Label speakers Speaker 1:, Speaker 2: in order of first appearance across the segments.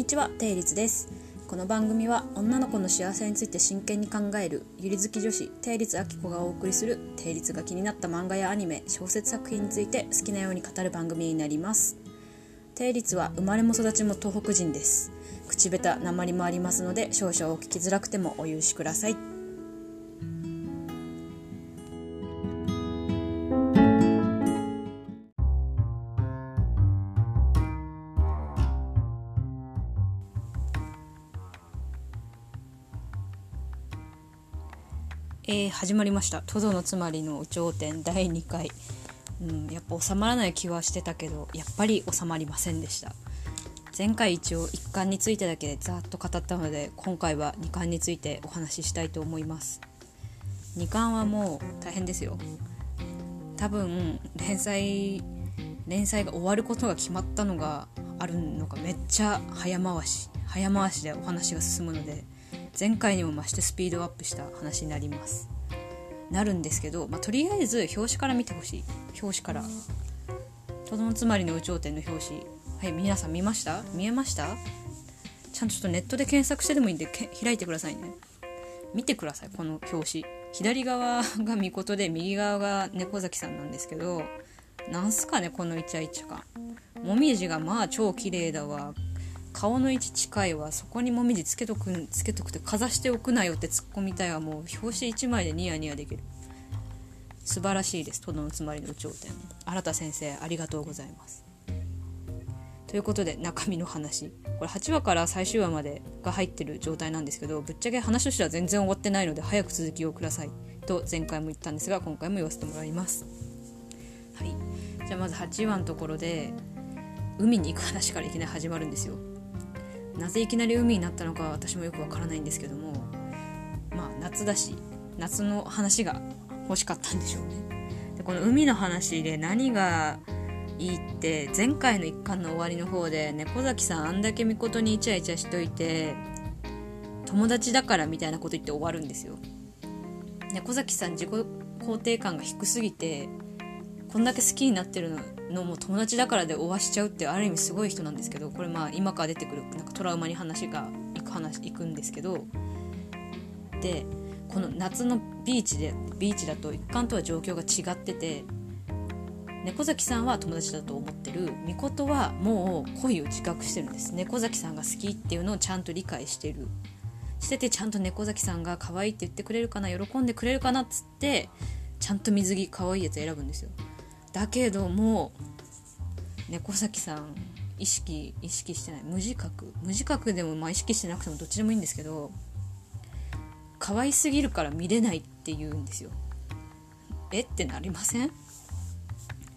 Speaker 1: にちは、定律です。この番組は女の子の幸せについて真剣に考えるゆり好き女子定律あきこがお送りする定律が気になった漫画やアニメ小説作品について好きなように語る番組になります。定律は生まれも育ちも東北人です。口下手鉛もありますので少々お聞きづらくてもお許しください。えー、始まりました「トドのつまりの頂点第2回」うん、やっぱ収まらない気はしてたけどやっぱり収まりませんでした。前回一応1巻についてだけでざっと語ったので今回は2巻についてお話ししたいと思います。2巻はもう大変ですよ。多分連載連載が終わることが決まったのがあるのかめっちゃ早回し早回しでお話が進むので前回にも増してスピードアップした話になります。なるんですけど、まあ、とりあえず表紙から見てほしい。表紙から「とどのつまりの有頂天」の表紙。はい皆さん見ました？見えました？ちゃんとちょっとネットで検索してでもいいんで開いてくださいね。見てくださいこの表紙。左側がみことで右側が猫崎さんなんですけどなんすかねこのイチャイチャ感。もみじがまあ超綺麗だわ。顔の位置近いわ。そこにもみじつけとくつけとくてかざしておくなよって突っ込みたいわ。もう表紙1枚でニヤニヤできる。素晴らしいです。トドのつまりの頂点。新田先生ありがとうございます。ということで中身の話。これ8話から最終話までが入ってる状態なんですけどぶっちゃけ話としては全然終わってないので早く続きをください。と前回も言ったんですが今回も言わせてもらいます。はい。じゃあまず8話のところで海に行く話からいきなり始まるんですよ。なぜいきなり海になったのか私もよくわからないんですけどもまあ夏だし夏の話が欲しかったんでしょうね。でこの海の話で何がいいって前回の一巻の終わりの方で猫崎さんあんだけみことにイチャイチャしといて友達だからみたいなこと言って終わるんですよ。猫崎さん自己肯定感が低すぎてこんだけ好きになってるのも友達だからで終わしちゃうってある意味すごい人なんですけどこれまあ今から出てくるなんかトラウマに話がいく話いくんですけどでこの夏のビーチでビーチだと一貫とは状況が違ってて猫崎さんは友達だと思ってる。みことはもう恋を自覚してるんです。猫崎さんが好きっていうのをちゃんと理解してる。しててちゃんと猫崎さんが可愛いって言ってくれるかな喜んでくれるかなっつってちゃんと水着可愛いやつ選ぶんですよ。だけども猫崎さん意識意識してない。無自覚。無自覚でもまあ意識してなくてもどっちでもいいんですけど可愛すぎるから見れないって言うんですよ。え？ってなりません？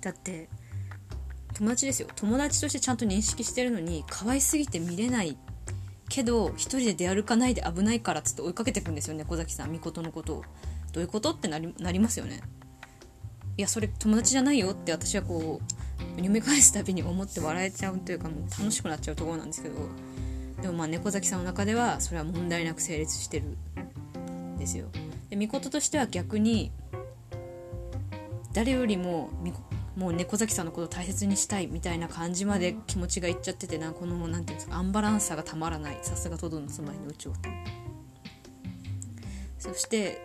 Speaker 1: だって友達ですよ。友達としてちゃんと認識してるのに可愛すぎて見れないけど一人で出歩かないで危ないからっつって追いかけてくんですよ猫崎さん。みことのことを。どういうこと？ってなりなりますよね。いやそれ友達じゃないよって私はこう読み返すたびに思って笑えちゃうというかもう楽しくなっちゃうところなんですけどでもまあ猫崎さんの中ではそれは問題なく成立してるんですよ。でみことしては逆に誰よりももう猫崎さんのことを大切にしたいみたいな感じまで気持ちがいっちゃっててなこの何て言うんですかアンバランスさがたまらない。さすがトドの住まいの宇宙そして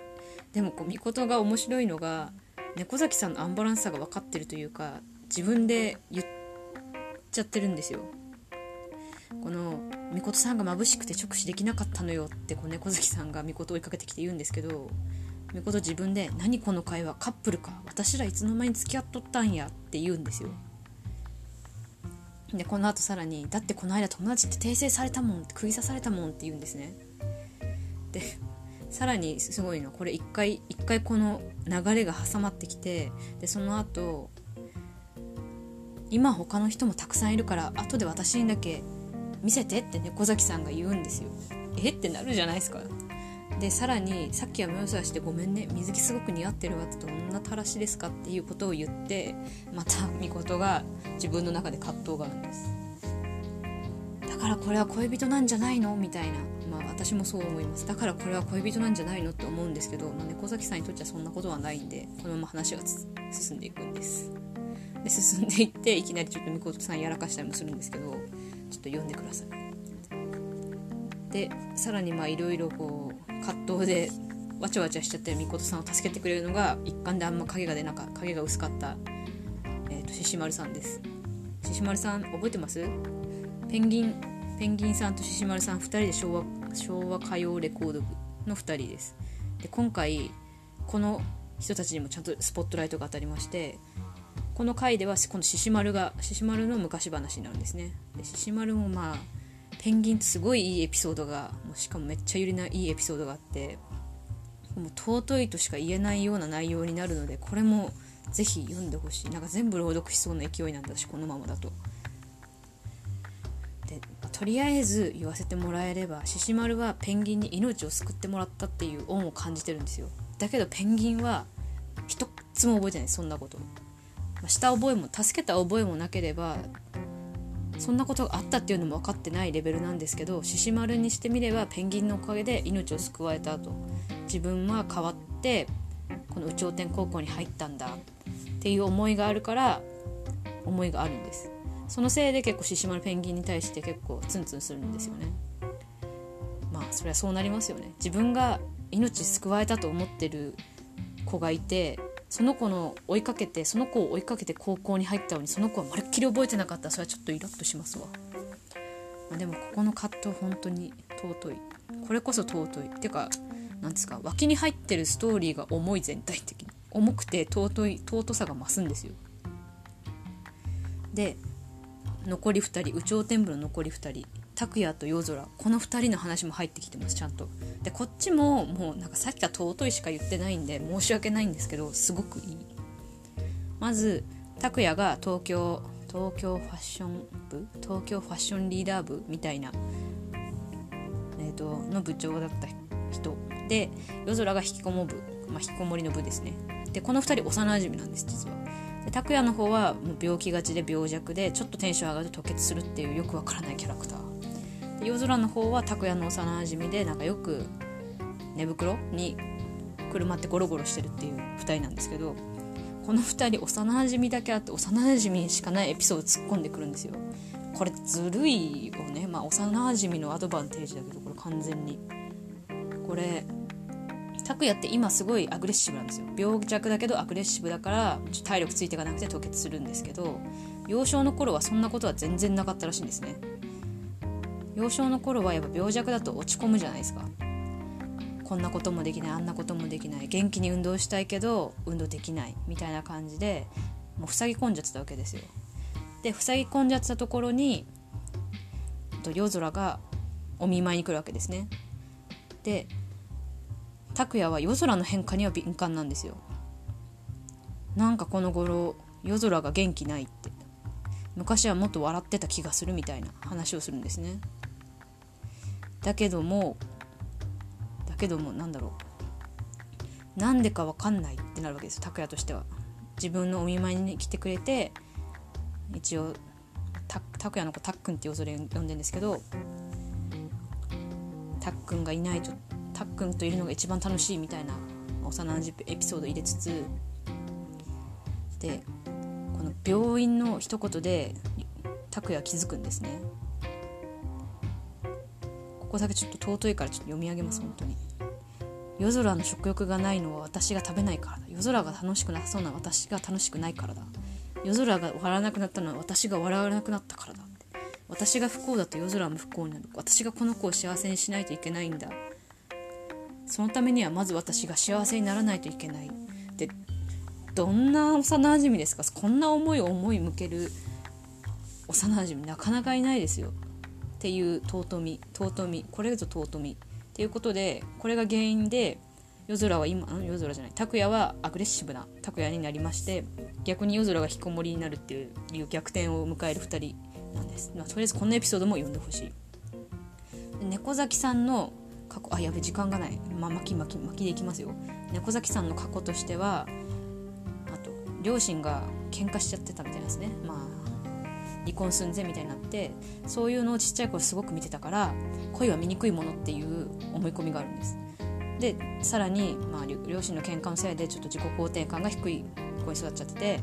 Speaker 1: でもこうみことが面白いのが猫崎さんのアンバランスさが分かってるというか自分で言っちゃってるんですよ。このみことさんが眩しくて直視できなかったのよってこう猫崎さんがみこと追いかけてきて言うんですけどみこと自分で「何この会話カップルか私らいつの間に付き合っとったんや」って言うんですよ。でこの後さらに「だってこの間友達って訂正されたもん」って釘刺されたもんって言うんですね。さらにすごいの。これ一回一回この流れが挟まってきてでその後今他の人もたくさんいるから後で私にだけ見せてって猫崎さんが言うんですよ。え？ってなるじゃないですか。でさらにさっきは目をそらしてごめんね水着すごく似合ってるわってどんなたらしですかっていうことを言ってまたみことが自分の中で葛藤があるんです。だからこれは恋人なんじゃないの？みたいな。まあ私もそう思います。だからこれは恋人なんじゃないのって思うんですけど、まあ、猫崎さんにとってはそんなことはないんでこのまま話が進んでいくんです。で進んでいっていきなりちょっとみことさんやらかしたりもするんですけどちょっと読んでください。でさらにまあいろいろこう葛藤でわちゃわちゃしちゃってるみことさんを助けてくれるのが一貫であんま影が出なかった影が薄かった、えーと、獅子丸さんです。獅子丸さん覚えてます？ペンギンペンギンさんと獅子丸さん2人で昭和昭和歌謡レコード部の2人です。で今回この人たちにもちゃんとスポットライトが当たりましてこの回ではこの獅子丸が獅子丸の昔話になるんですね。で獅子丸もまあペンギンとすごいいいエピソードがもうしかもめっちゃゆりないいエピソードがあってもう尊いとしか言えないような内容になるのでこれもぜひ読んでほしい。なんか全部朗読しそうな勢いなんだしこのままだと。とりあえず言わせてもらえれば獅子丸はペンギンに命を救ってもらったっていう恩を感じてるんですよ。だけどペンギンは一つも覚えてないそんなこと。した覚えも助けた覚えもなければそんなことがあったっていうのも分かってないレベルなんですけど獅子丸にしてみればペンギンのおかげで命を救われたと。自分は変わってこの有頂天高校に入ったんだっていう思いがあるから思いがあるんです。そのせいで結構獅子丸ペンギンに対して結構ツンツンするんですよね。まあそれはそうなりますよね。自分が命救われたと思ってる子がいてその子の追いかけてその子を追いかけて高校に入ったのにその子はまるっきり覚えてなかった。それはちょっとイラッとしますわ、まあ、でもここの葛藤本当に尊い。これこそ尊い。っていうか何ですか脇に入ってるストーリーが重い全体的に。重くて尊い尊さが増すんですよ。で残り2人有頂天部の残り2人拓也と夜空この2人の話も入ってきてますちゃんと。でこっちももうなんかさっきから尊いしか言ってないんで申し訳ないんですけどすごくいい。まず拓也が東京東京ファッション部東京ファッションリーダー部みたいな、えーと、の部長だった人。で夜空が引きこも部、まあ、引きこもりの部ですね。でこの2人幼馴染なんです実は。拓也の方はもう病気がちで病弱でちょっとテンション上がると吐血するっていうよくわからないキャラクター。夜空の方は拓哉の幼馴染でなんかよく寝袋に車ってゴロゴロしてるっていう2人なんですけどこの2人幼馴染だけあって幼馴染しかないエピソード突っ込んでくるんですよ。これずるいよね。まあ幼馴染のアドバンテージだけどこれ完全に。これ拓哉って今すごいアグレッシブなんですよ。病弱だけどアグレッシブだから体力ついていかなくて吐血するんですけど幼少の頃はそんなことは全然なかったらしいんですね。幼少の頃はやっぱ病弱だと落ち込むじゃないですか。こんなこともできないあんなこともできない元気に運動したいけど運動できないみたいな感じでもう塞ぎ込んじゃってたわけですよ。で塞ぎ込んじゃってたところに夜空がお見舞いに来るわけですね。で拓也は夜空の変化には敏感なんですよ。なんかこの頃夜空が元気ないって。昔はもっと笑ってた気がするみたいな話をするんですね。だけどもだけどもなんだろう。なんでか分かんないってなるわけです拓哉としては。自分のお見舞いに来てくれて一応拓哉の子たっくんって恐れ呼んでんですけどたっくんがいないとたっくんといるのが一番楽しいみたいな幼なじエピソード入れつつでこの病院の一言で拓哉気づくんですね。ここだけちょっと尊いからちょっと読み上げます本当に。夜空の食欲がないのは私が食べないからだ。夜空が楽しくなさそうな私が楽しくないからだ。夜空が笑わなくなったのは私が笑わなくなったからだ私が不幸だと夜空も不幸になる。私がこの子を幸せにしないといけないんだ。そのためにはまず私が幸せにならないといけない。でどんな幼馴染ですか？こんな思いを思い向ける幼馴染なかなかいないですよ。っていう尊み尊みこれぞ尊み。っていうことでこれが原因で夜空は今夜空じゃない拓哉はアグレッシブな拓哉になりまして逆に夜空が引きこもりになるっていう逆転を迎える2人なんです、まあ、とりあえずこのエピソードも読んでほしい。猫崎さんの過去あやべ時間がない、まあ、巻き巻き巻きでいきますよ。猫崎さんの過去としてはあと両親が喧嘩しちゃってたみたいですね。まあ離婚寸前みたいになってそういうのをちっちゃい頃すごく見てたから恋は醜いものっていう思い込みがあるんです。でさらに、まあ、両親の喧嘩のせいでちょっと自己肯定感が低い子に育っちゃってて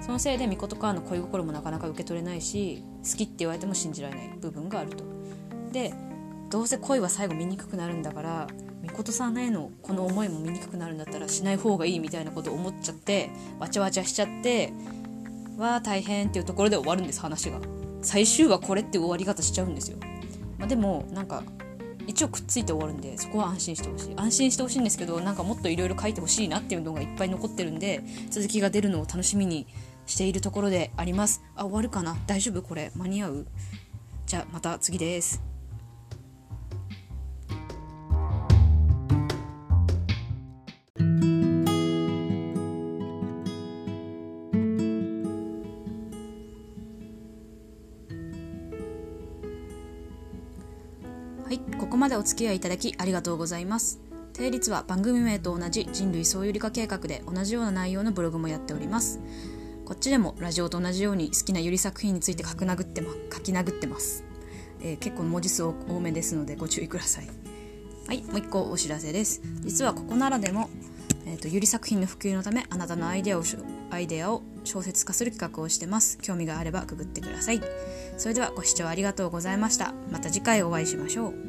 Speaker 1: そのせいで巫女からの恋心もなかなか受け取れないし好きって言われても信じられない部分があると。でどうせ恋は最後醜くくなるんだからみことさんへのこの思いも醜くなるんだったらしない方がいいみたいなこと思っちゃってわちゃわちゃしちゃってわあ大変っていうところで終わるんです話が。最終話これって終わり方しちゃうんですよ、まあ、でもなんか一応くっついて終わるんでそこは安心してほしい。安心してほしいんですけどなんかもっといろいろ書いてほしいなっていうのがいっぱい残ってるんで続きが出るのを楽しみにしているところであります。あ終わるかな。大丈夫？これ間に合う？じゃあまた次です。はい、ここまでお付き合いいただきありがとうございます。定律は番組名と同じ人類総有理化計画で同じような内容のブログもやっております。こっちでもラジオと同じように好きなゆり作品について書き殴ってま書き殴ってます。えー結構文字数多めですのでご注意ください。はい、もう一個お知らせです。実はここならでも、えー、とゆり作品の普及のためあなたのアイデアをアイデアを小説化する企画をしてます。興味があればくぐってください。それではご視聴ありがとうございました。また次回お会いしましょう。